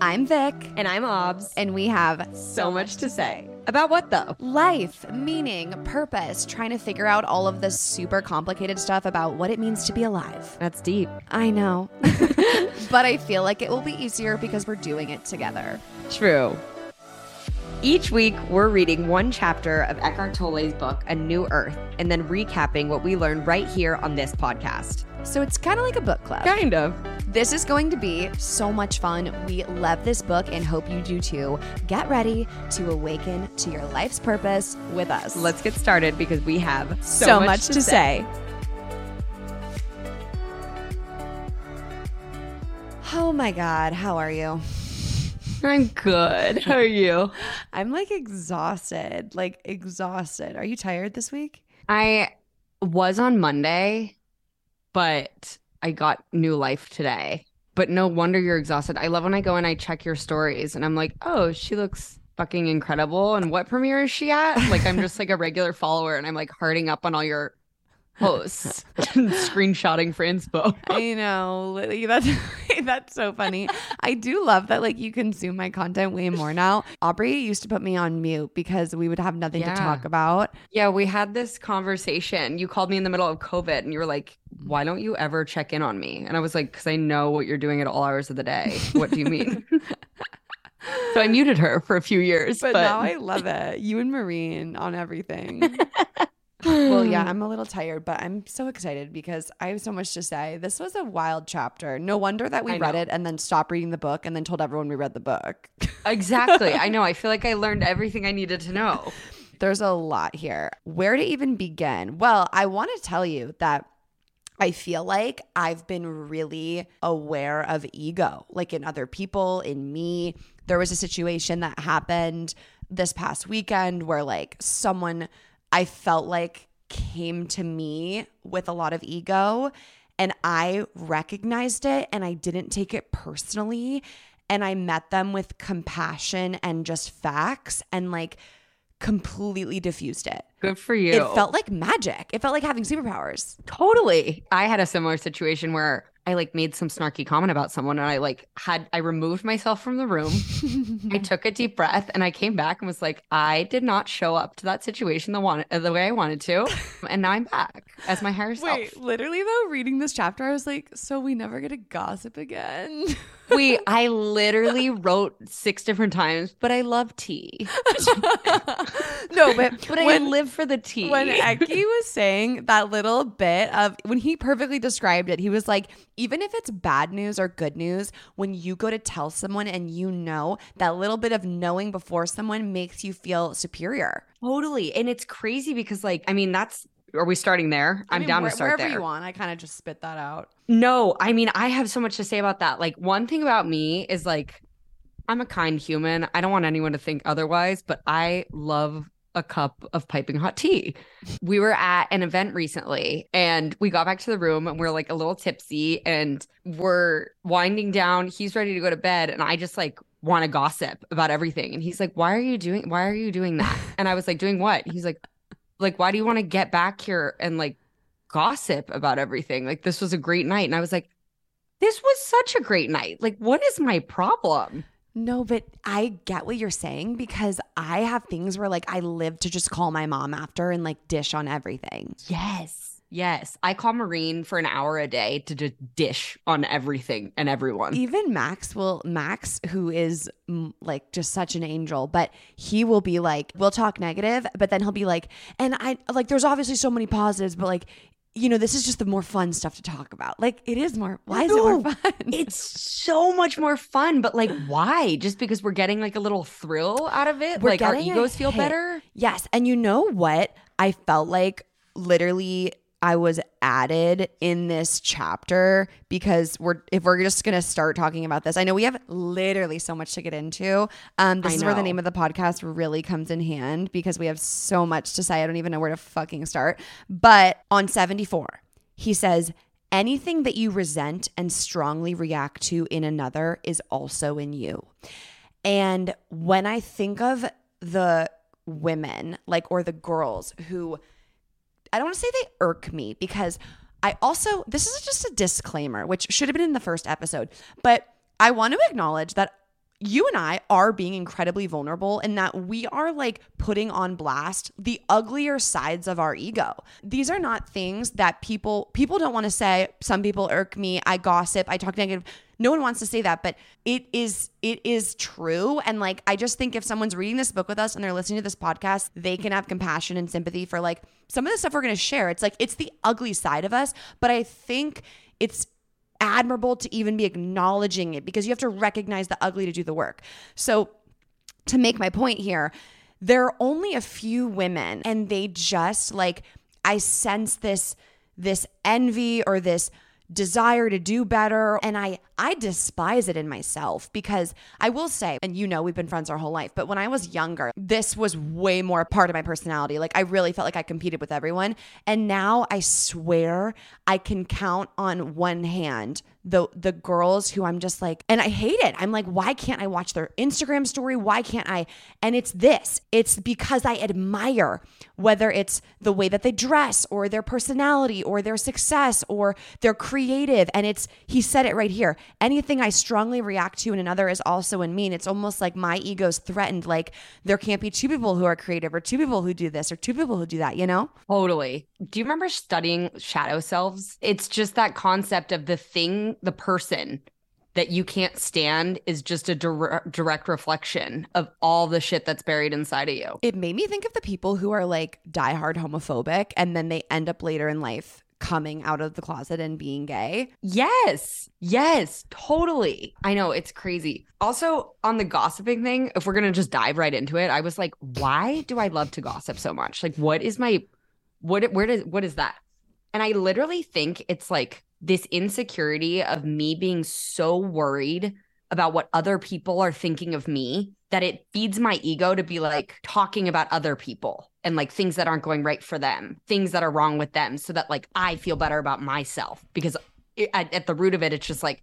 I'm Vic. And I'm Obs. And we have so much to say. About what though? Life, meaning, purpose, trying to figure out all of this super complicated stuff about what it means to be alive. That's deep. I know. but I feel like it will be easier because we're doing it together. True. Each week, we're reading one chapter of Eckhart Tolle's book, A New Earth, and then recapping what we learned right here on this podcast. So it's kind of like a book club. Kind of. This is going to be so much fun. We love this book and hope you do too. Get ready to awaken to your life's purpose with us. Let's get started because we have so, so much, much, to, to say. say. Oh my God, how are you? I'm good. How are you? I'm like exhausted, like exhausted. Are you tired this week? I was on Monday, but I got new life today. But no wonder you're exhausted. I love when I go and I check your stories and I'm like, oh, she looks fucking incredible. And what premiere is she at? Like, I'm just like a regular follower and I'm like harding up on all your posts, screenshotting for inspo. I know. That's that's so funny. I do love that like you consume my content way more now. Aubrey used to put me on mute because we would have nothing Yeah. to talk about. Yeah, we had this conversation. You called me in the middle of COVID and you were like, why don't you ever check in on me? And I was like, because I know what you're doing at all hours of the day. What do you mean? so I muted her for a few years. But, But, now I love it. You and Marine on everything. Yeah, mm. I'm a little tired, but I'm so excited because I have so much to say. This was a wild chapter. No wonder that we I read know. it and then stopped reading the book and then told everyone we read the book. Exactly. I know. I feel like I learned everything I needed to know. There's a lot here. Where to even begin? Well, I want to tell you that I feel like I've been really aware of ego, like in other people, in me. There was a situation that happened this past weekend where, like, someone I felt like came to me with a lot of ego, and I recognized it and I didn't take it personally. And I met them with compassion and just facts and, like, completely diffused it. Good for you. It felt like magic. It felt like having superpowers. totally. I had a similar situation where I like made some snarky comment about someone and I like had I removed myself from the room. I took a deep breath and I came back and was like, I did not show up to that situation the one the way I wanted to, and now I'm back as my higher self. Wait, literally though, reading this chapter, I was like, so we never get to gossip again. We I literally wrote six different times, but I love tea. no, but But I live for the tea. when Eki was saying that little bit of when he perfectly described it, he was like, even if it's bad news or good news, when you go to tell someone and you know that little bit of knowing before someone makes you feel superior. totally. And it's crazy because like I mean that's are we starting there? I I'm mean, down where- to start wherever there. you want. I kind of just spit that out. No, I mean, I have so much to say about that. Like, one thing about me is like, I'm a kind human. I don't want anyone to think otherwise, but I love a cup of piping hot tea. We were at an event recently and we got back to the room and we're like a little tipsy and we're winding down. He's ready to go to bed. And I just like want to gossip about everything. And he's like, Why are you doing why are you doing that? And I was like, doing what? He's like, like, why do you want to get back here and like gossip about everything? Like this was a great night. And I was like, this was such a great night. Like, what is my problem? No, but I get what you're saying because I have things where like I live to just call my mom after and like dish on everything. Yes. Yes. I call Marine for an hour a day to just dish on everything and everyone. Even Max will, Max, who is mm, like just such an angel, but he will be like, we'll talk negative, but then he'll be like, and I like, there's obviously so many positives, but like, you know, this is just the more fun stuff to talk about. Like, it is more, why is it more fun? It's so much more fun, but like, why? Just because we're getting like a little thrill out of it? We're like, our egos feel better? Yes. And you know what? I felt like literally I was added in this chapter because we're if we're just gonna start talking about this. I know we have literally so much to get into. Um, this I is where the name of the podcast really comes in hand because we have so much to say. I don't even know where to fucking start. But on 74, he says, anything that you resent and strongly react to in another is also in you. And when I think of the women, like, or the girls who, I don't want to say they irk me because I also, this is just a disclaimer, which should have been in the first episode, but I want to acknowledge that you and I are being incredibly vulnerable in that we are like putting on blast the uglier sides of our ego. These are not things that people people don't want to say. Some people irk me. I gossip. I talk negative. No one wants to say that, but it is it is true. And like I just think if someone's reading this book with us and they're listening to this podcast, they can have compassion and sympathy for like some of the stuff we're going to share. It's like it's the ugly side of us, but I think it's admirable to even be acknowledging it because you have to recognize the ugly to do the work. So, to make my point here, there are only a few women and they just like I sense this this envy or this desire to do better. And I I despise it in myself because I will say and you know we've been friends our whole life but when I was younger this was way more part of my personality. Like I really felt like I competed with everyone. And now I swear I can count on one hand the the girls who I'm just like and I hate it. I'm like why can't I watch their Instagram story? Why can't I? And it's this. It's because I admire whether it's the way that they dress or their personality or their success or they're creative and it's he said it right here. Anything I strongly react to in another is also in me and it's almost like my ego's threatened like there can't be two people who are creative or two people who do this or two people who do that, you know? Totally. Do you remember studying shadow selves? It's just that concept of the thing, the person that you can't stand is just a dir- direct reflection of all the shit that's buried inside of you. It made me think of the people who are like diehard homophobic and then they end up later in life coming out of the closet and being gay. Yes. Yes, totally. I know it's crazy. Also, on the gossiping thing, if we're going to just dive right into it, I was like, why do I love to gossip so much? Like what is my what where does what is that? And I literally think it's like this insecurity of me being so worried about what other people are thinking of me that it feeds my ego to be like talking about other people and like things that aren't going right for them, things that are wrong with them, so that like I feel better about myself because it, at, at the root of it, it's just like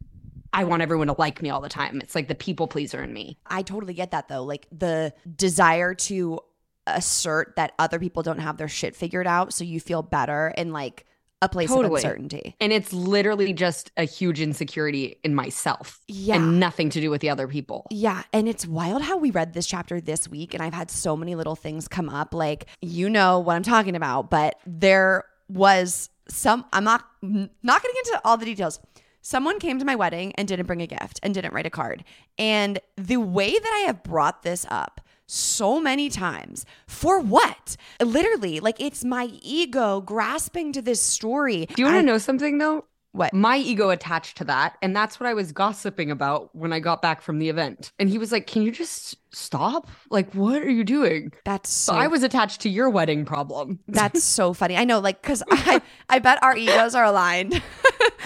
I want everyone to like me all the time. It's like the people pleaser in me. I totally get that though. Like the desire to assert that other people don't have their shit figured out so you feel better and like a place Totally. of uncertainty. And it's literally just a huge insecurity in myself Yeah. and nothing to do with the other people. Yeah, and it's wild how we read this chapter this week, and I've had so many little things come up. Like, you know what I'm talking about, but there was some, I'm not, not getting into all the details. Someone came to my wedding and didn't bring a gift and didn't write a card. And the way that I have brought this up so many times for what? Literally, like it's my ego grasping to this story. Do you want to know something though? What? My ego attached to that. And that's what I was gossiping about when I got back from the event. And he was like, Can you just stop? Like, what are you doing? That's So so I was attached to your wedding problem. That's so funny. I know, like, because I, I bet our egos are aligned.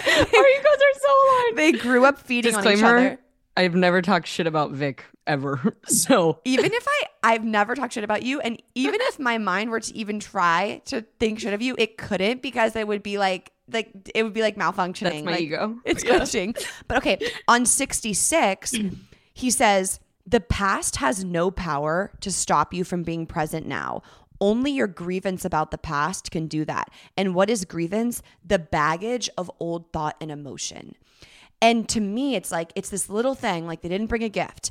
Our egos are so aligned. they grew up feeding on each Disclaimer other. I've never talked shit about Vic ever. So Even if I, I've never talked shit about you, and even if my mind were to even try to think shit of you, it couldn't because it would be like, like it would be like malfunctioning. that's my like, ego. It's Yeah. glitching. But okay, on 66, he says, The past has no power to stop you from being present now. Only your grievance about the past can do that. And what is grievance? The baggage of old thought and emotion. And to me, it's like, it's this little thing, like they didn't bring a gift.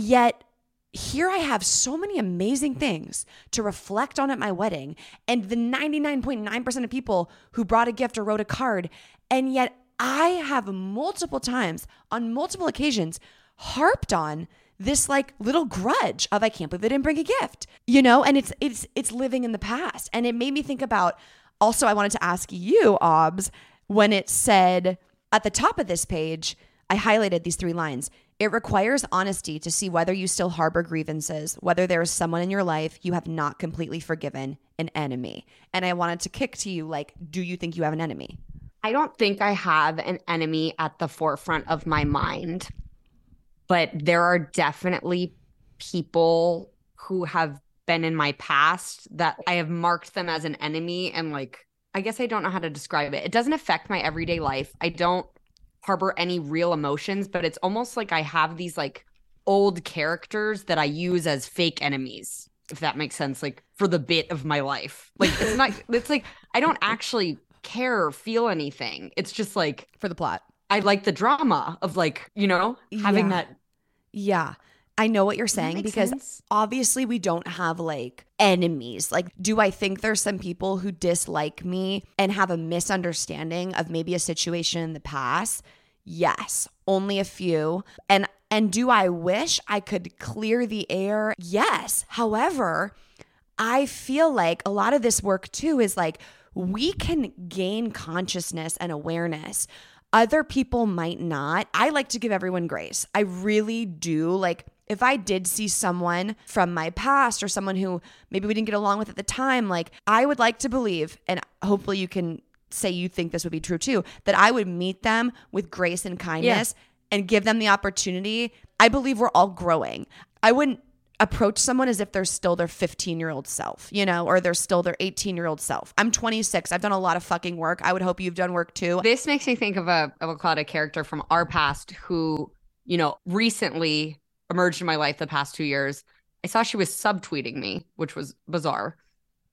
Yet, here I have so many amazing things to reflect on at my wedding, and the 99.9% of people who brought a gift or wrote a card, and yet I have multiple times on multiple occasions harped on this like little grudge of I can't believe they didn't bring a gift. You know, and it's it's it's living in the past. And it made me think about also I wanted to ask you, Obs, when it said at the top of this page, I highlighted these three lines. It requires honesty to see whether you still harbor grievances, whether there is someone in your life you have not completely forgiven, an enemy. And I wanted to kick to you like, do you think you have an enemy? I don't think I have an enemy at the forefront of my mind but there are definitely people who have been in my past that I have marked them as an enemy and like I guess I don't know how to describe it. It doesn't affect my everyday life. I don't harbor any real emotions, but it's almost like I have these like old characters that I use as fake enemies, if that makes sense, like for the bit of my life. Like it's not it's like I don't actually care or feel anything. It's just like for the plot. I like the drama of like, you know, having Yeah. that Yeah. I know what you're saying because sense? obviously we don't have like enemies. Like, do I think there's some people who dislike me and have a misunderstanding of maybe a situation in the past? Yes, only a few. And and do I wish I could clear the air? Yes. However, I feel like a lot of this work too is like we can gain consciousness and awareness. Other people might not. I like to give everyone grace. I really do. Like, if I did see someone from my past or someone who maybe we didn't get along with at the time, like, I would like to believe, and hopefully you can say you think this would be true too, that I would meet them with grace and kindness and give them the opportunity. I believe we're all growing. I wouldn't approach someone as if they're still their 15 year old self, you know, or they're still their 18 year old self. I'm 26. I've done a lot of fucking work. I would hope you've done work too. This makes me think of a of a call it a character from our past who, you know, recently emerged in my life the past two years. I saw she was subtweeting me, which was bizarre.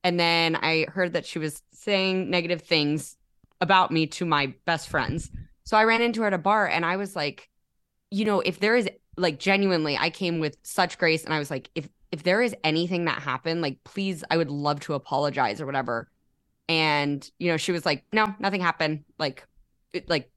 And then I heard that she was saying negative things about me to my best friends. So I ran into her at a bar and I was like, you know, if there is like genuinely, I came with such grace and I was like, if if there is anything that happened, like please, I would love to apologize or whatever. And you know, she was like, no, nothing happened. Like, it like,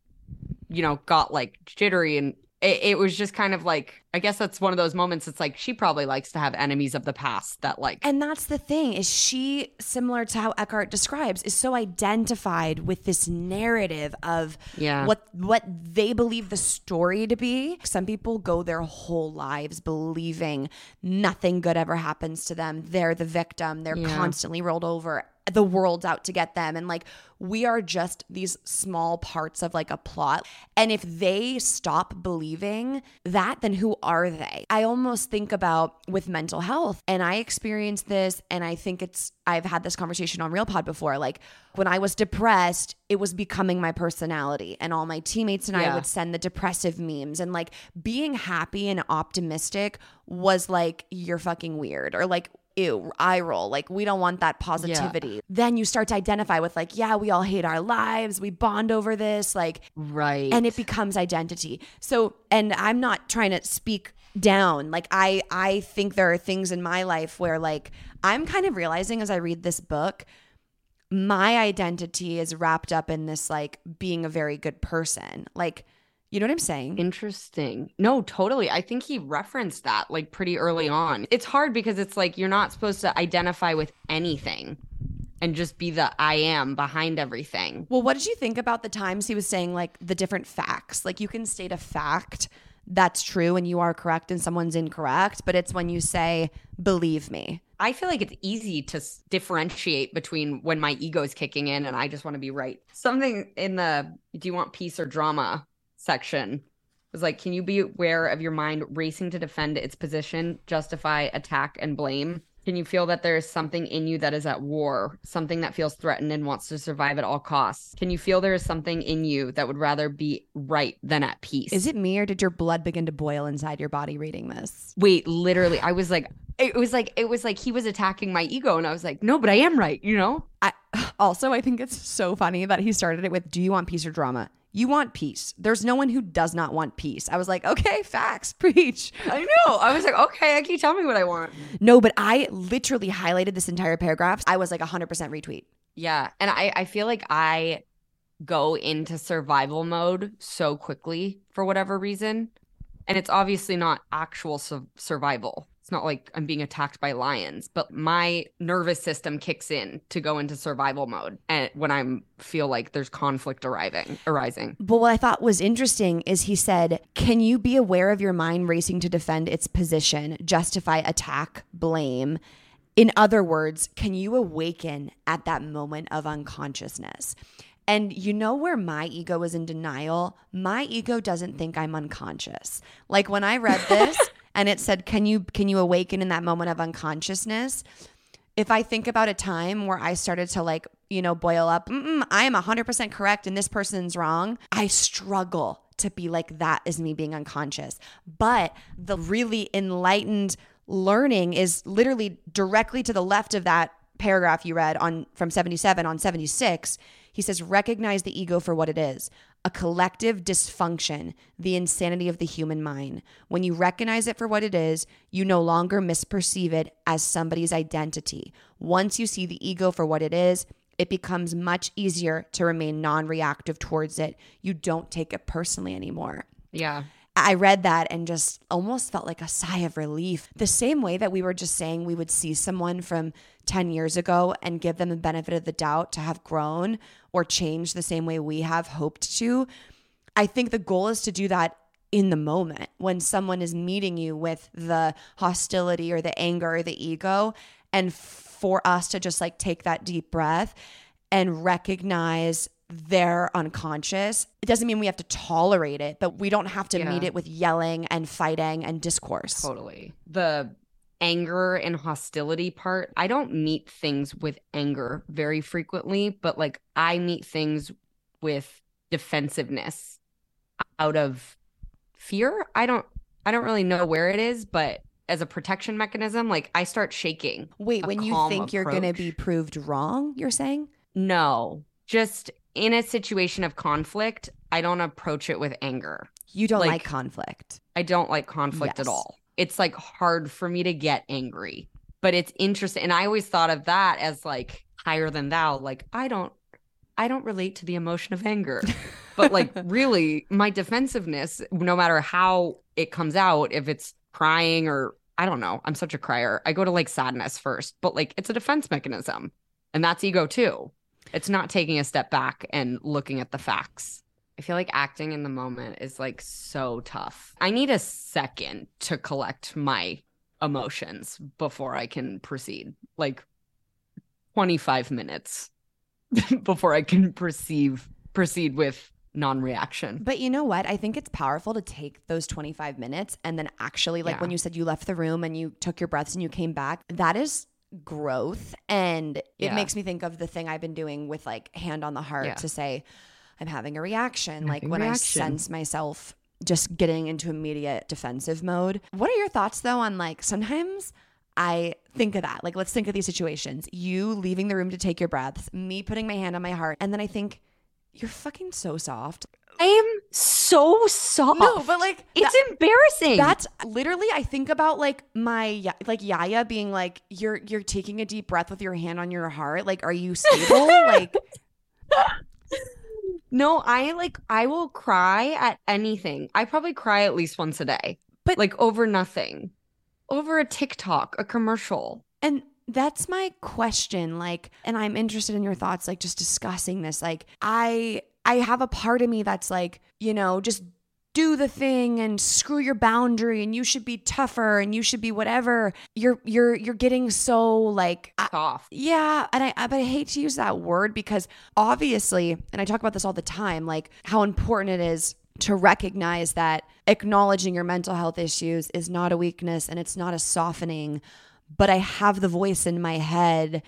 you know, got like jittery and it, it was just kind of like, I guess that's one of those moments. It's like she probably likes to have enemies of the past that like And that's the thing is she similar to how Eckhart describes is so identified with this narrative of Yeah. what what they believe the story to be. Some people go their whole lives believing nothing good ever happens to them. They're the victim. They're Yeah. constantly rolled over. The world's out to get them. And like we are just these small parts of like a plot. And if they stop believing that then who are they? I almost think about with mental health. And I experienced this and I think it's I've had this conversation on Real Pod before. Like when I was depressed it was becoming my personality. And all my teammates and I would send the depressive memes. And like being happy and optimistic was like you're fucking weird or like ew, eye roll. Like, we don't want that positivity. Then you start to identify with, like, yeah, we all hate our lives. We bond over this. Like, right. and it becomes identity. So, and I'm not trying to speak down. Like, I, I think there are things in my life where, like, I'm kind of realizing as I read this book, my identity is wrapped up in this, like, being a very good person. Like, you know what I'm saying? Interesting. No, totally. I think he referenced that like pretty early on. It's hard because it's like you're not supposed to identify with anything and just be the I am behind everything. Well, what did you think about the times he was saying like the different facts? Like you can state a fact that's true and you are correct and someone's incorrect, but it's when you say believe me. I feel like it's easy to s- differentiate between when my ego is kicking in and I just want to be right. Something in the do you want peace or drama section was like, can you be aware of your mind racing to defend its position, justify, attack, and blame? Can you feel that there is something in you that is at war, something that feels threatened and wants to survive at all costs? Can you feel there is something in you that would rather be right than at peace? Is it me or did your blood begin to boil inside your body reading this? Wait, literally, I was like, it was like, it was like he was attacking my ego, and I was like, no, but I am right, you know? I also I think it's so funny that he started it with do you want peace or drama? You want peace. There's no one who does not want peace. I was like, okay, facts, preach. I know. I was like, okay, can you tell me what I want? No, but I literally highlighted this entire paragraph. I was like 100% retweet. Yeah. And I, I feel like I go into survival mode so quickly for whatever reason. And it's obviously not actual su- survival. It's not like I'm being attacked by lions, but my nervous system kicks in to go into survival mode and when I'm feel like there's conflict arriving arising. But what I thought was interesting is he said, Can you be aware of your mind racing to defend its position, justify attack, blame? In other words, can you awaken at that moment of unconsciousness? And you know where my ego is in denial? My ego doesn't think I'm unconscious. Like when I read this and it said, "Can you can you awaken in that moment of unconsciousness?" If I think about a time where I started to like, you know, boil up, I am 100% correct and this person's wrong, I struggle to be like that is me being unconscious. But the really enlightened learning is literally directly to the left of that paragraph you read on from 77 on 76 he says recognize the ego for what it is a collective dysfunction the insanity of the human mind when you recognize it for what it is you no longer misperceive it as somebody's identity once you see the ego for what it is it becomes much easier to remain non-reactive towards it you don't take it personally anymore Yeah. I read that and just almost felt like a sigh of relief. The same way that we were just saying we would see someone from 10 years ago and give them the benefit of the doubt to have grown or changed the same way we have hoped to. I think the goal is to do that in the moment when someone is meeting you with the hostility or the anger or the ego, and for us to just like take that deep breath and recognize they're unconscious. It doesn't mean we have to tolerate it, but we don't have to Yeah. meet it with yelling and fighting and discourse. Totally. The anger and hostility part, I don't meet things with anger very frequently, but like I meet things with defensiveness out of fear. I don't I don't really know where it is, but as a protection mechanism, like I start shaking. Wait, when you think you're going to be proved wrong, you're saying? No, just in a situation of conflict, I don't approach it with anger. You don't like, Like- conflict. I don't like conflict Yes. at all. It's like hard for me to get angry, but it's interesting. And I always thought of that as like higher than thou. Like I don't, I don't relate to the emotion of anger, but like really my defensiveness, no matter how it comes out, if it's crying or I don't know, I'm such a crier. I go to like sadness first, but like it's a defense mechanism and that's ego too. It's not taking a step back and looking at the facts. I feel like acting in the moment is like so tough. I need a second to collect my emotions before I can proceed. Like 25 minutes before I can perceive proceed with non-reaction. But you know what? I think it's powerful to take those 25 minutes and then actually, like Yeah. when you said you left the room and you took your breaths and you came back, that is growth. And it Yeah. makes me think of the thing I've been doing with like hand on the heart Yeah. to say, I'm having a reaction. like when reaction. I sense myself just getting into immediate defensive mode. What are your thoughts though on like sometimes I think of that. Like, let's think of these situations. You leaving the room to take your breaths, me putting my hand on my heart. And then I think, you're fucking so soft. I am so soft. No, but like it's that- embarrassing. that's literally I think about like my like Yaya being like you're you're taking a deep breath with your hand on your heart. Like, are you stable? like, no, I like I will cry at anything. I probably cry at least once a day. But- like over nothing. Over a TikTok, a commercial. and that's my question. Like, and I'm interested in your thoughts. Like, just discussing this. Like, I I have a part of me that's like, you know, just do the thing and screw your boundary and you should be tougher and you should be whatever. You're you're you're getting so like Soft. Yeah, and I I- but I hate to use that word because obviously, and I talk about this all the time, like how important it is to recognize that acknowledging your mental health issues is not a weakness and it's not a softening, but I have the voice in my head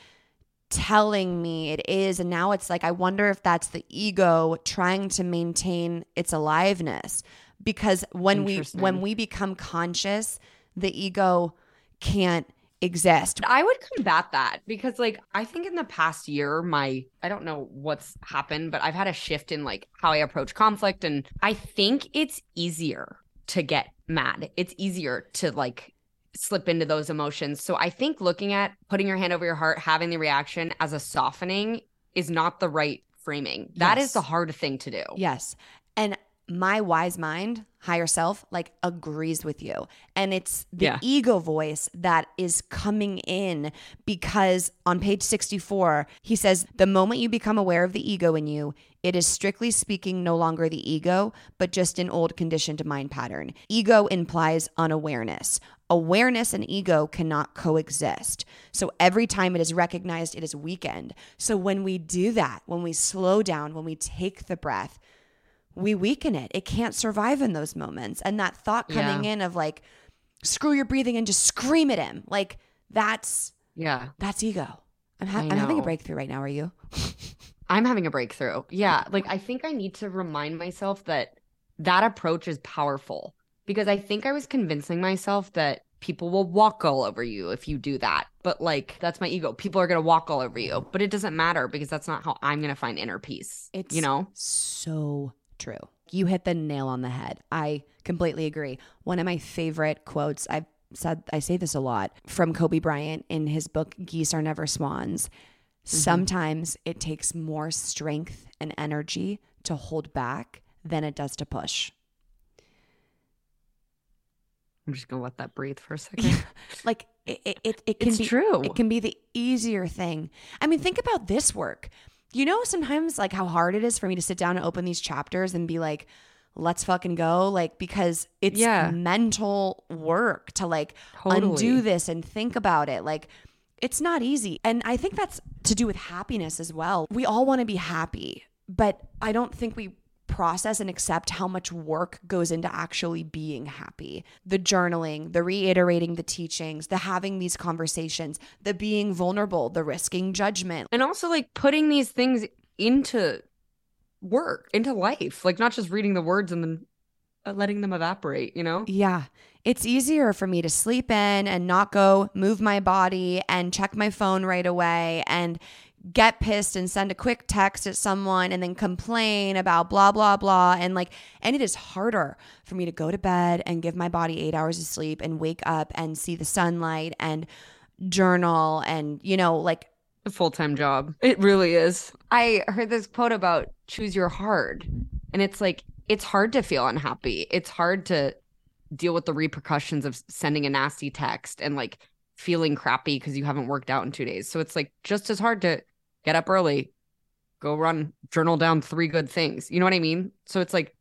telling me it is and now it's like I wonder if that's the ego trying to maintain its aliveness because when we when we become conscious, the ego can't exist. I would combat that because like I think in the past year my I don't know what's happened but I've had a shift in like how I approach conflict and I think it's easier to get mad. It's easier to like slip into those emotions. So I think looking at putting your hand over your heart, having the reaction as a softening is not the right framing. That is Yes. the hard thing to do. Yes. And my wise mind, higher self, like agrees with you. And it's the Yeah. ego voice that is coming in because on page 64, he says, The moment you become aware of the ego in you, it is strictly speaking no longer the ego, but just an old conditioned mind pattern. Ego implies unawareness. Awareness and ego cannot coexist. So every time it is recognized, it is weakened. So when we do that, when we slow down, when we take the breath, we weaken it. It can't survive in those moments. And that thought coming in of like, screw your breathing and just scream at him. Like that's Yeah. that's ego. I'm, ha- I'm having a breakthrough right now. Are you? I'm having a breakthrough. Yeah. Like, I think I need to remind myself that that approach is powerful because I think I was convincing myself that people will walk all over you if you do that. But, like, that's my ego. People are going to walk all over you, but it doesn't matter because that's not how I'm going to find inner peace. It's you know? so true. You hit the nail on the head. I completely agree. One of my favorite quotes, I've said, I say this a lot from Kobe Bryant in his book, Geese Are Never Swans. Mm-hmm. Sometimes it takes more strength and energy to hold back than it does to push. I'm just going to let that breathe for a second. Like it, it, it, it can It's be true. It can be the easier thing. I mean, think about this work. You know, sometimes like how hard it is for me to sit down and open these chapters and be like, let's fucking go. Like, because it's Yeah. mental work to like Totally. undo this and think about it. Like, it's not easy. And I think that's to do with happiness as well. We all want to be happy, but I don't think we process and accept how much work goes into actually being happy. The journaling, the reiterating the teachings, the having these conversations, the being vulnerable, the risking judgment. and also, like, putting these things into work, into life, like, not just reading the words and then uh, letting them evaporate, you know? Yeah. It's easier for me to sleep in and not go move my body and check my phone right away and get pissed and send a quick text at someone and then complain about blah, blah, blah. And like, and it is harder for me to go to bed and give my body eight hours of sleep and wake up and see the sunlight and journal and, you know, like, a full-time job. It really is. I heard this quote about choose your hard. And it's like it's hard to feel unhappy. It's hard to deal with the repercussions of sending a nasty text and like feeling crappy because you haven't worked out in 2 days. So it's like just as hard to get up early, go run, journal down three good things. You know what I mean? So it's like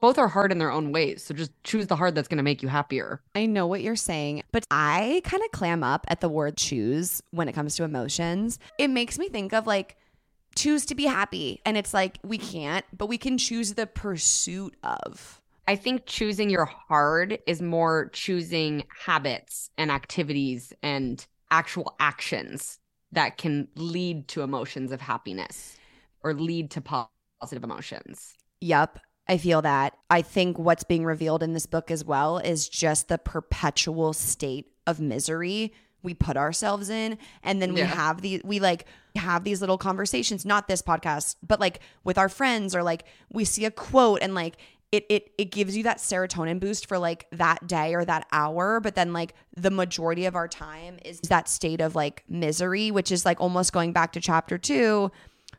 both are hard in their own ways. So just choose the hard that's going to make you happier. I know what you're saying, but I kind of clam up at the word choose when it comes to emotions. It makes me think of like choose to be happy. And it's like we can't, but we can choose the pursuit of. I think choosing your hard is more choosing habits and activities and actual actions that can lead to emotions of happiness or lead to positive emotions. Yep. I feel that. I think what's being revealed in this book as well is just the perpetual state of misery we put ourselves in and then we Yeah. have these we like have these little conversations not this podcast but like with our friends or like we see a quote and like it it it gives you that serotonin boost for like that day or that hour but then like the majority of our time is that state of like misery which is like almost going back to chapter 2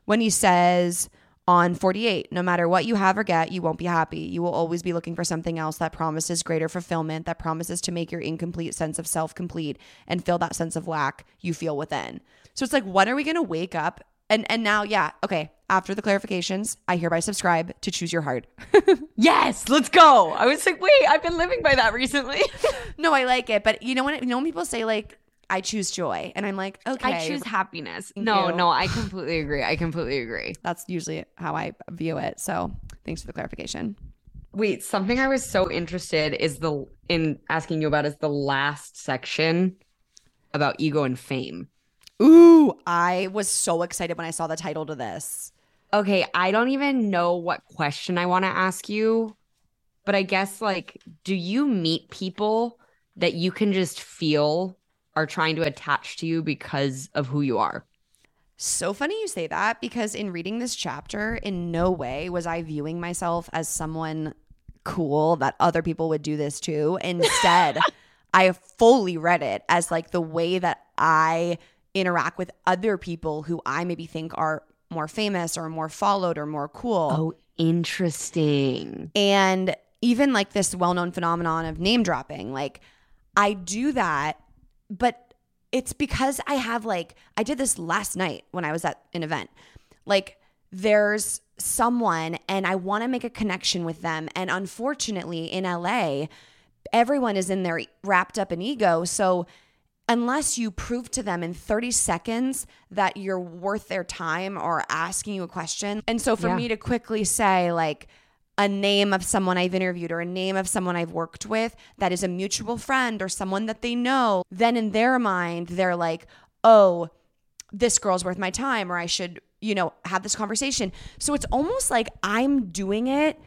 when he says on 48 no matter what you have or get you won't be happy. You will always be looking for something else that promises greater fulfillment that promises to make your incomplete sense of self complete and fill that sense of lack you feel within. So it's like when are we going to wake up and and now yeah okay after the clarifications i hereby subscribe to choose your heart Yes, let's go. I was like, wait, I've been living by that recently. no i like it but you know when you know when people say like i choose joy and i'm like okay I choose happiness. Thank no, you. no, I completely agree. I completely agree. that's usually how i view it so thanks for the clarification Wait, something I was so interested is the in asking you about is the last section about ego and fame. Ooh, I was so excited when I saw the title to this. Okay, I don't even know what question I want to ask you, but I guess like do you meet people that you can just feel are trying to attach to you because of who you are. So funny you say that because in reading this chapter, in no way was I viewing myself as someone cool that other people would do this to. Instead, I fully read it as like the way that I interact with other people who I maybe think are more famous or more followed or more cool. Oh, interesting. And even like this well known phenomenon of name dropping, like I do that, but it's because I have like, I did this last night when I was at an event. Like, there's someone and I want to make a connection with them. And unfortunately, in LA, everyone is in there wrapped up in ego. So, unless you prove to them in 30 seconds that you're worth their time or asking you a question. And so for Yeah. me to quickly say, like, a name of someone I've interviewed or a name of someone I've worked with that is a mutual friend or someone that they know, then in their mind, they're like, oh, this girl's worth my time or I should, you know, have this conversation. So it's almost like I'm doing it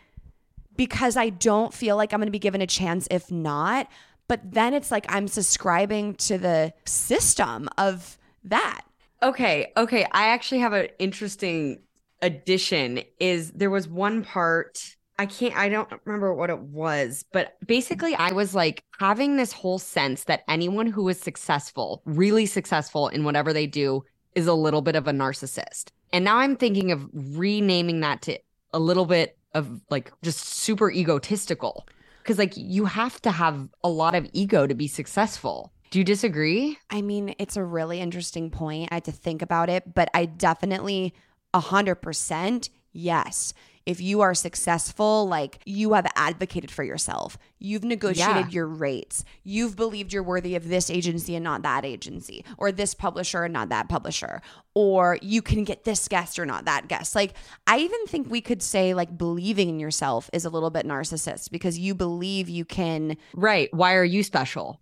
because I don't feel like I'm going to be given a chance if not. But then it's like I'm subscribing to the system of that. Okay, okay. I actually have an interesting addition. Is there was one part I can't I don't remember what it was, but basically I was like having this whole sense that anyone who is successful, really successful in whatever they do, is a little bit of a narcissist. And now I'm thinking of renaming that to a little bit of like just super egotistical. Cause like you have to have a lot of ego to be successful. Do you disagree? I mean, it's a really interesting point. I had to think about it, but I definitely 100% yes. If you are successful, like you have advocated for yourself, you've negotiated Yeah. your rates, you've believed you're worthy of this agency and not that agency, or this publisher and not that publisher, or you can get this guest or not that guest. Like, I even think we could say, like, believing in yourself is a little bit narcissist because you believe you can Right. Why are you special?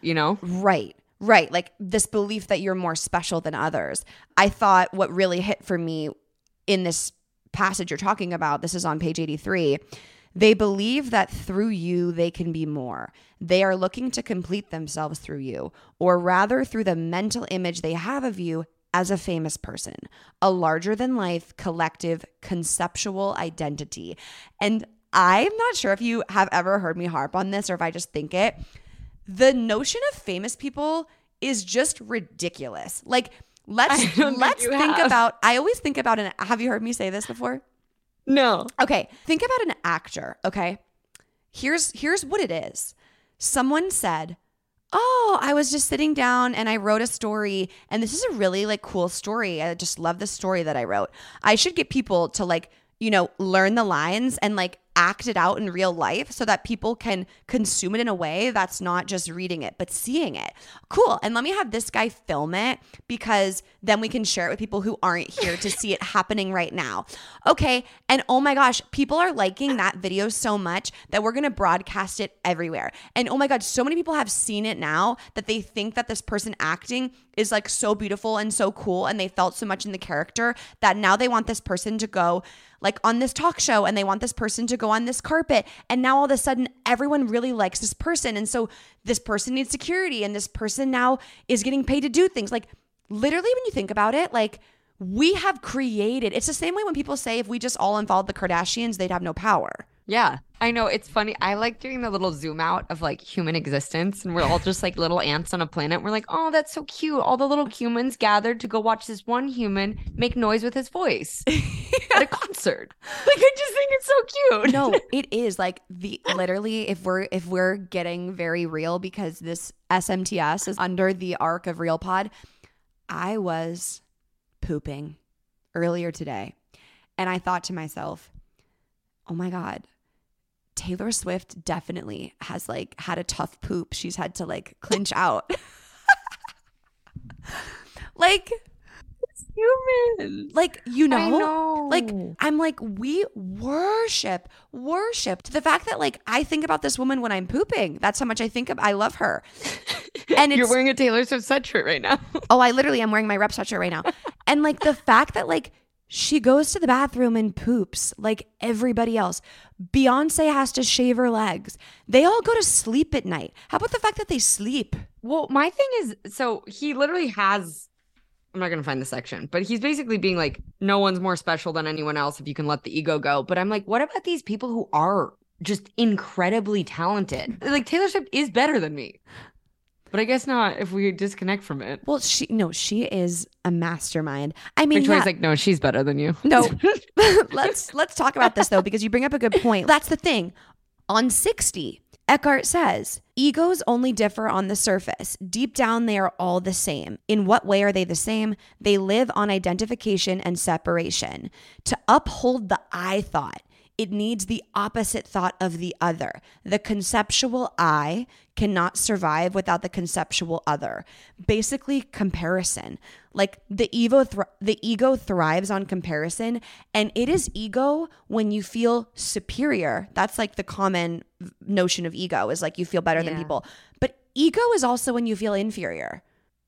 You know? Right. Right. Like this belief that you're more special than others. I thought what really hit for me in this passage you're talking about, this is on page 83. They believe that through you they can be more. They are looking to complete themselves through you, or rather through the mental image they have of you as a famous person, a larger than life collective conceptual identity. And I'm not sure if you have ever heard me harp on this or if I just think it the notion of famous people is just ridiculous. Like let's think let's you think about I always think about an have you heard me say this before? No. Okay, think about an actor, okay? Here's here's what it is. Someone said, "Oh, I was just sitting down and I wrote a story and this is a really like cool story. I just love the story that I wrote. I should get people to like, you know, learn the lines and like act it out in real life so that people can consume it in a way that's not just reading it, but seeing it. Cool. And let me have this guy film it because then we can share it with people who aren't here to see it happening right now. Okay. And oh my gosh, people are liking that video so much that we're going to broadcast it everywhere. And oh my God, so many people have seen it now that they think that this person acting is like so beautiful and so cool and they felt so much in the character that now they want this person to go like on this talk show and they want this person to go on this carpet and now all of a sudden everyone really likes this person and so this person needs security and this person now is getting paid to do things like literally when you think about it like we have created it's the same way when people say if we just all unfollowed the kardashians they'd have no power Yeah. I know. It's funny. I like doing the little zoom out of like human existence, and we're all just like little ants on a planet. We're like, oh, that's so cute. All the little humans gathered to go watch this one human make noise with his voice at a concert. Like, I just think it's so cute. no it is like the literally if we're if we're getting very real because this smts is under the arc of real pod i was pooping earlier today and i thought to myself oh my god taylor swift definitely has like had a tough poop she's had to like clinch out like it's human. like you know, know. like i'm like we worship worship to the fact that like i think about this woman when i'm pooping that's how much i think of i love her and You're wearing a Taylor Swift sweatshirt right now. oh i literally am wearing my rep sweatshirt right now and like the fact that like she goes to the bathroom and poops like everybody else. Beyonce has to shave her legs. They all go to sleep at night. How about the fact that they sleep? Well, my thing is so he literally has I'm not going to find the section, but he's basically being like no one's more special than anyone else if you can let the ego go. But I'm like what about these people who are just incredibly talented? Like Taylor Swift is better than me. But I guess not if we disconnect from it. Well, she no, she is a mastermind. I mean, Victoria's yeah, like, no, she's better than you. no. let's let's talk about this though because you bring up a good point. That's the thing. On 60, Eckhart says, egos only differ on the surface. Deep down, they are all the same. In what way are they the same? They live on identification and separation. To uphold the I thought, it needs the opposite thought of the other. The conceptual I cannot survive without the conceptual other. Basically, comparison. Like the ego, thr- the ego thrives on comparison, and it is ego when you feel superior. That's like the common notion of ego is like you feel better than people. But ego is also when you feel inferior.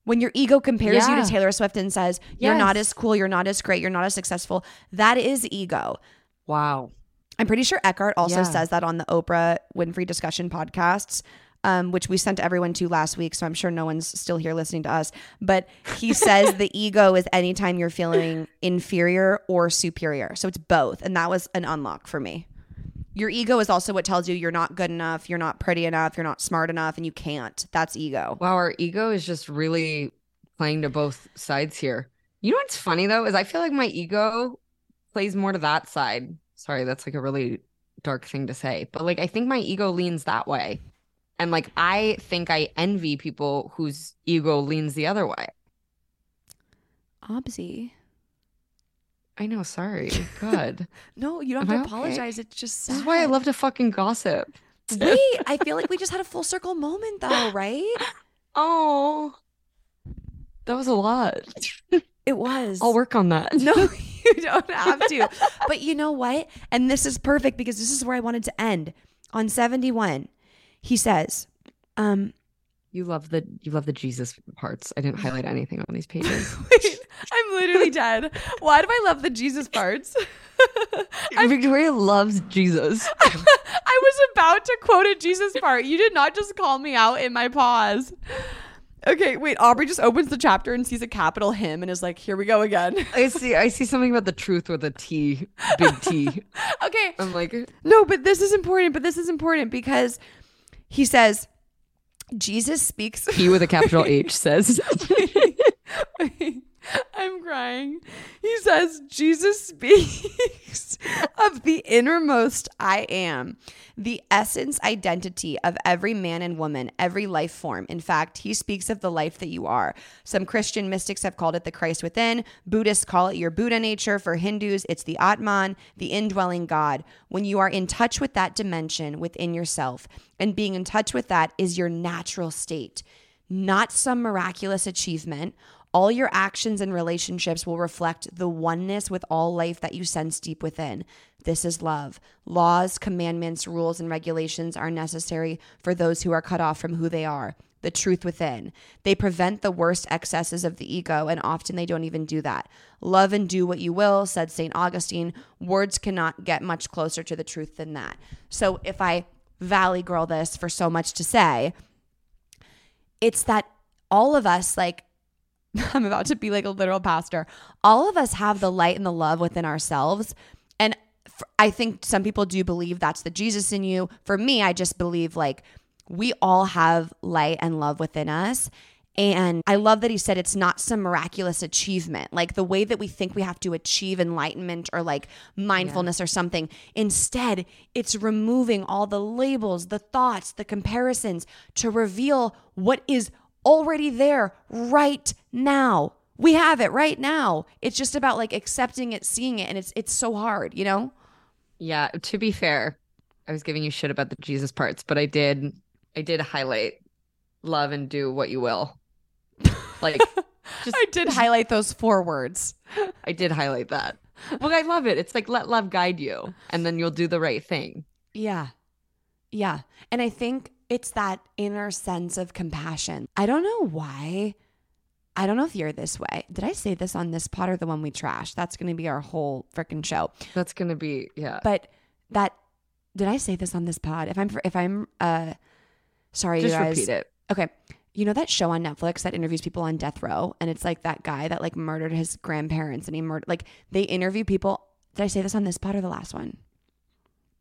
When your ego compares you to Taylor Swift and says, You're not as cool, you're not as great, you're not as successful, that is ego. Wow. I'm pretty sure Eckhart also Yeah. says that on the Oprah Winfrey discussion podcasts, um, which we sent everyone to last week. So I'm sure no one's still here listening to us. But he says the ego is anytime you're feeling inferior or superior. So it's both. And that was an unlock for me. Your ego is also what tells you you're not good enough, you're not pretty enough, you're not smart enough, and you can't. That's ego. Wow, our ego is just really playing to both sides here. You know what's funny though is I feel like my ego plays more to that side. Sorry, that's like a really dark thing to say, but like I think my ego leans that way. And like I think I envy people whose ego leans the other way. Obsy. I know, sorry. God. No, you don't Am have I to okay? apologize. It's just this is why I love to fucking gossip. Wait, I feel like we just had a full circle moment though, right? Oh. That was a lot. It was. I'll work on that. No, you don't have to. but you know what? And this is perfect because this is where I wanted to end. On 71, he says, um, You love the you love the Jesus parts. I didn't highlight anything on these pages. wait, I'm literally dead. Why do I love the Jesus parts? Victoria loves Jesus. I was about to quote a Jesus part. You did not just call me out in my pause. Okay, wait. Aubrey just opens the chapter and sees a capital him and is like, here we go again. I see I see something about the truth with a T, big T. okay. I'm like, No, but this is important. But this is important because he says, Jesus speaks. He with a capital H says. I'm crying. He says, Jesus speaks of the innermost I am, the essence identity of every man and woman, every life form. In fact, he speaks of the life that you are. Some Christian mystics have called it the Christ within. Buddhists call it your Buddha nature. For Hindus, it's the Atman, the indwelling God. When you are in touch with that dimension within yourself, and being in touch with that is your natural state not some miraculous achievement. All your actions and relationships will reflect the oneness with all life that you sense deep within. This is love. Laws, commandments, rules, and regulations are necessary for those who are cut off from who they are, the truth within. They prevent the worst excesses of the ego, and often they don't even do that. Love and do what you will, said St. Augustine. Words cannot get much closer to the truth than that. So if I valley girl this for so much to say, it's that all of us like I'm about to be like a literal pastor. All of us have the light and the love within ourselves. And I think some people do believe that's the Jesus in you. For me, I just believe like we all have light and love within us. And I love that he said it's not some miraculous achievement, like the way that we think we have to achieve enlightenment or like mindfulness or something. Instead, it's removing all the labels, the thoughts, the comparisons to reveal what is already there right now. We have it right now. It's just about like accepting it, seeing it, and it's it's so hard, you know? Yeah, to be fair, I was giving you shit about the Jesus parts, but I did I did highlight love and do what you will. Like just I did highlight those four words. I did highlight that. Well, I love it. It's like let love guide you and then you'll do the right thing. Yeah. Yeah. And I think it's that inner sense of compassion. I don't know why. I don't know if you're this way. Did I say this on this pod or the one we trashed? That's going to be our whole freaking show. That's going to be yeah. But that did I say this on this pod? If I'm if I'm uh sorry Just you guys. repeat it. Okay. You know that show on Netflix that interviews people on death row, and it's like that guy that like murdered his grandparents, and he murdered like they interview people. Did I say this on this pod or the last one?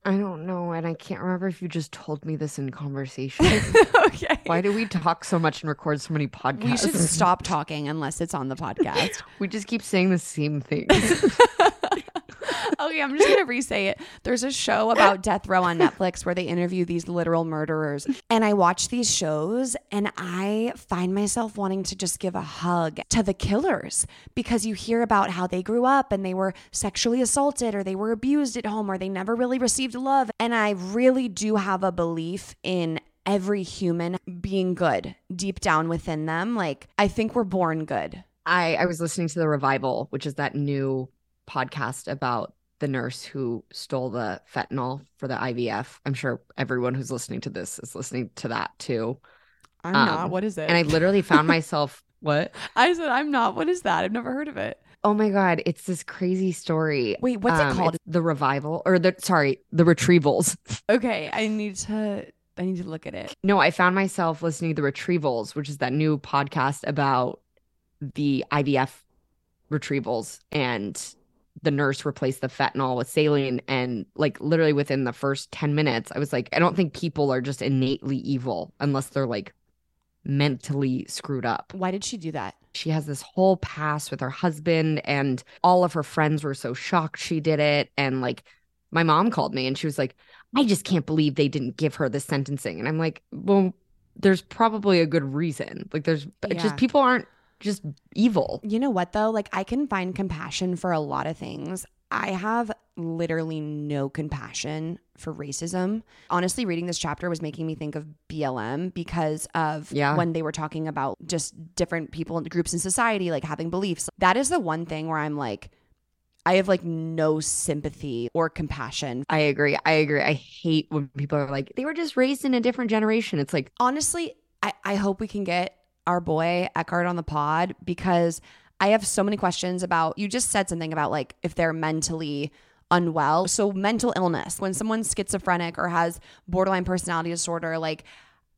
I don't know, and I can't remember if you just told me this in conversation. okay. Why do we talk so much and record so many podcasts? We should stop talking unless it's on the podcast. We just keep saying the same things. okay, I'm just gonna re-say it. There's a show about death row on Netflix where they interview these literal murderers, and I watch these shows and I find myself wanting to just give a hug to the killers because you hear about how they grew up and they were sexually assaulted or they were abused at home or they never really received love, and I really do have a belief in every human being good deep down within them. Like I think we're born good. I, I was listening to the revival, which is that new podcast about the nurse who stole the fentanyl for the IVF. I'm sure everyone who's listening to this is listening to that too. I'm Um, not. What is it? And I literally found myself, what? I said I'm not. What is that? I've never heard of it. Oh my God, it's this crazy story. Wait, what's it Um, called? The revival or the, sorry, the retrievals. Okay, I need to. I need to look at it. No, I found myself listening to the retrievals, which is that new podcast about the IVF retrievals and the nurse replaced the fentanyl with saline and like literally within the first 10 minutes i was like i don't think people are just innately evil unless they're like mentally screwed up Why did she do that? she has this whole past with her husband and all of her friends were so shocked she did it and like my mom called me and she was like i just can't believe they didn't give her the sentencing and i'm like well there's probably a good reason like there's Yeah. just people aren't just evil You know what though? Like I can find compassion for a lot of things. I have literally no compassion for racism. Honestly, reading this chapter was making me think of BLM because of Yeah. when they were talking about just different people and groups in society like having beliefs. That is the one thing where I'm like I have like no sympathy or compassion. i agree i agree i hate when people are like they were just raised in a different generation it's like honestly, I, I hope we can get our boy Eckhart on the pod because I have so many questions about you just said something about like if they're mentally unwell. So mental illness, when someone's schizophrenic or has borderline personality disorder, like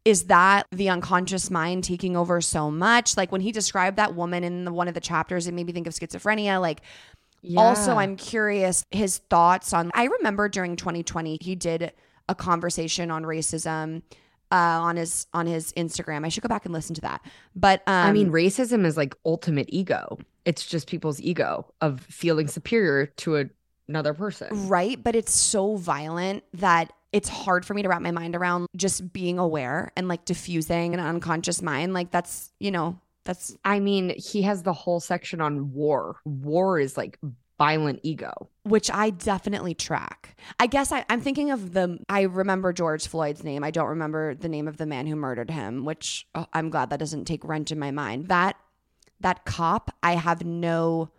is that the unconscious mind taking over so much? Like when he described that woman in the, one of the chapters, it made me think of schizophrenia. Like also, I'm curious his thoughts on. I remember during 2020, he did a conversation on racism uh, on his on his Instagram. I should go back and listen to that. But um, I mean, racism is like ultimate ego. It's just people's ego of feeling superior to a, another person. right? But it's so violent that it's hard for me to wrap my mind around just being aware and like diffusing an unconscious mind. Like that's you know that's I mean, he has the whole section on war. War is like violent ego. which I definitely track. I guess I, I'm thinking of the. I remember George Floyd's name. I don't remember the name of the man who murdered him. Which oh, I'm glad that doesn't take wrench in my mind. That that cop, I have no,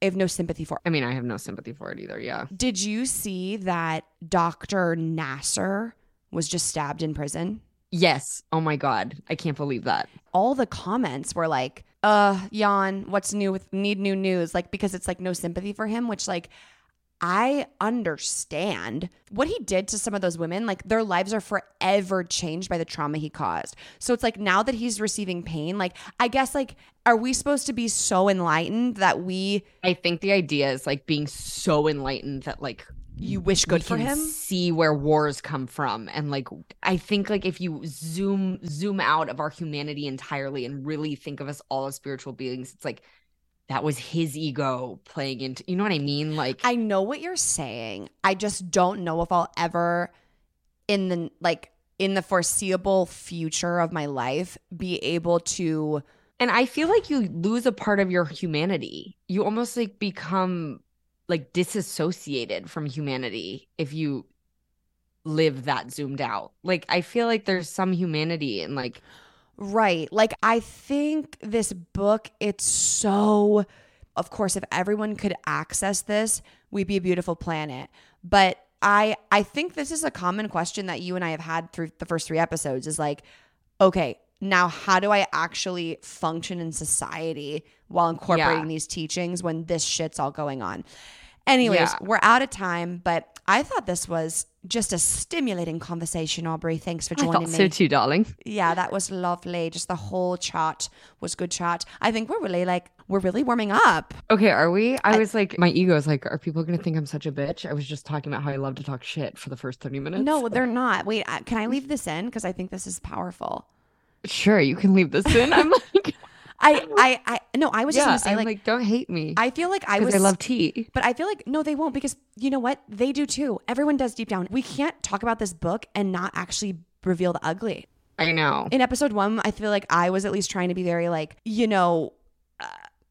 I have no sympathy for. I mean, I have no sympathy for it either. Yeah. Did you see that Dr. Nassar was just stabbed in prison? Yes. Oh my God. I can't believe that. all the comments were like, uh, Jan, what's new with need new news? Like, because it's like no sympathy for him, which like I understand what he did to some of those women. Like their lives are forever changed by the trauma he caused. So it's like now that he's receiving pain, like I guess like are we supposed to be so enlightened that we I think the idea is like being so enlightened that like you wish good for him? see where wars come from and like i think like if you zoom zoom out of our humanity entirely and really think of us all as spiritual beings it's like that was his ego playing into you know what i mean like I know what you're saying. I just don't know if I'll ever in the like in the foreseeable future of my life be able to and i feel like you lose a part of your humanity you almost like become like disassociated from humanity if you live that zoomed out like i feel like there's some humanity in like Right. Like I think this book it's so of course if everyone could access this, we'd be a beautiful planet. But I I think this is a common question that you and I have had through the first 3 episodes is like okay, now how do I actually function in society while incorporating Yeah. these teachings when this shit's all going on? Anyways, Yeah. we're out of time, but I thought this was just a stimulating conversation, Aubrey. Thanks for I joining thought me. so too, darling. Yeah, that was lovely. Just the whole chat was good chat. I think we're really like we're really warming up. Okay, are we? I, was like, my ego is like, are people gonna think I'm such a bitch? I was just talking about how I love to talk shit for the first thirty minutes. No, they're not. Wait, can I leave this in because I think this is powerful. Sure, you can leave this in. I'm like, I I I no, I was just yeah, gonna say like, like, don't hate me. I feel like I was I love tea. But I feel like no, they won't because you know what? They do too. Everyone does deep down. We can't talk about this book and not actually reveal the ugly. I know. In episode one, I feel like I was at least trying to be very like, you know, uh,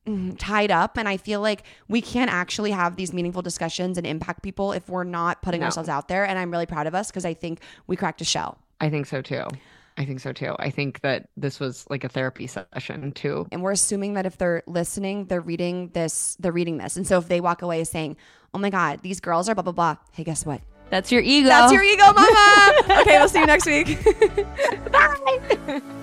mm, tied up. And I feel like we can't actually have these meaningful discussions and impact people if we're not putting No. ourselves out there. And I'm really proud of us because I think we cracked a shell. I think so too. I think so too. I think that this was like a therapy session too. And we're assuming that if they're listening, they're reading this, they're reading this. And so if they walk away saying, oh my God, these girls are blah, blah, blah. Hey, guess what? That's your ego. That's your ego, mama. okay, we'll see you next week. Bye.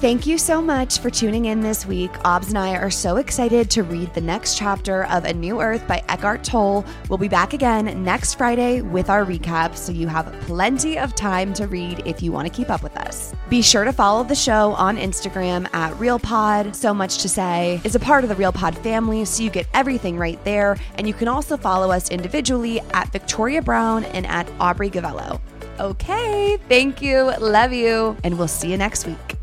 Thank you so much for tuning in this week. Obs and I are so excited to read the next chapter of A New Earth by Eckhart Tolle. We'll be back again next Friday with our recap, so you have plenty of time to read if you want to keep up with us. Be sure to follow the show on Instagram at RealPod. So Much to Say is a part of the RealPod family, so you get everything right there. And you can also follow us individually at Victoria Brown and at Aubrey Gavello. Okay, thank you, love you, and we'll see you next week.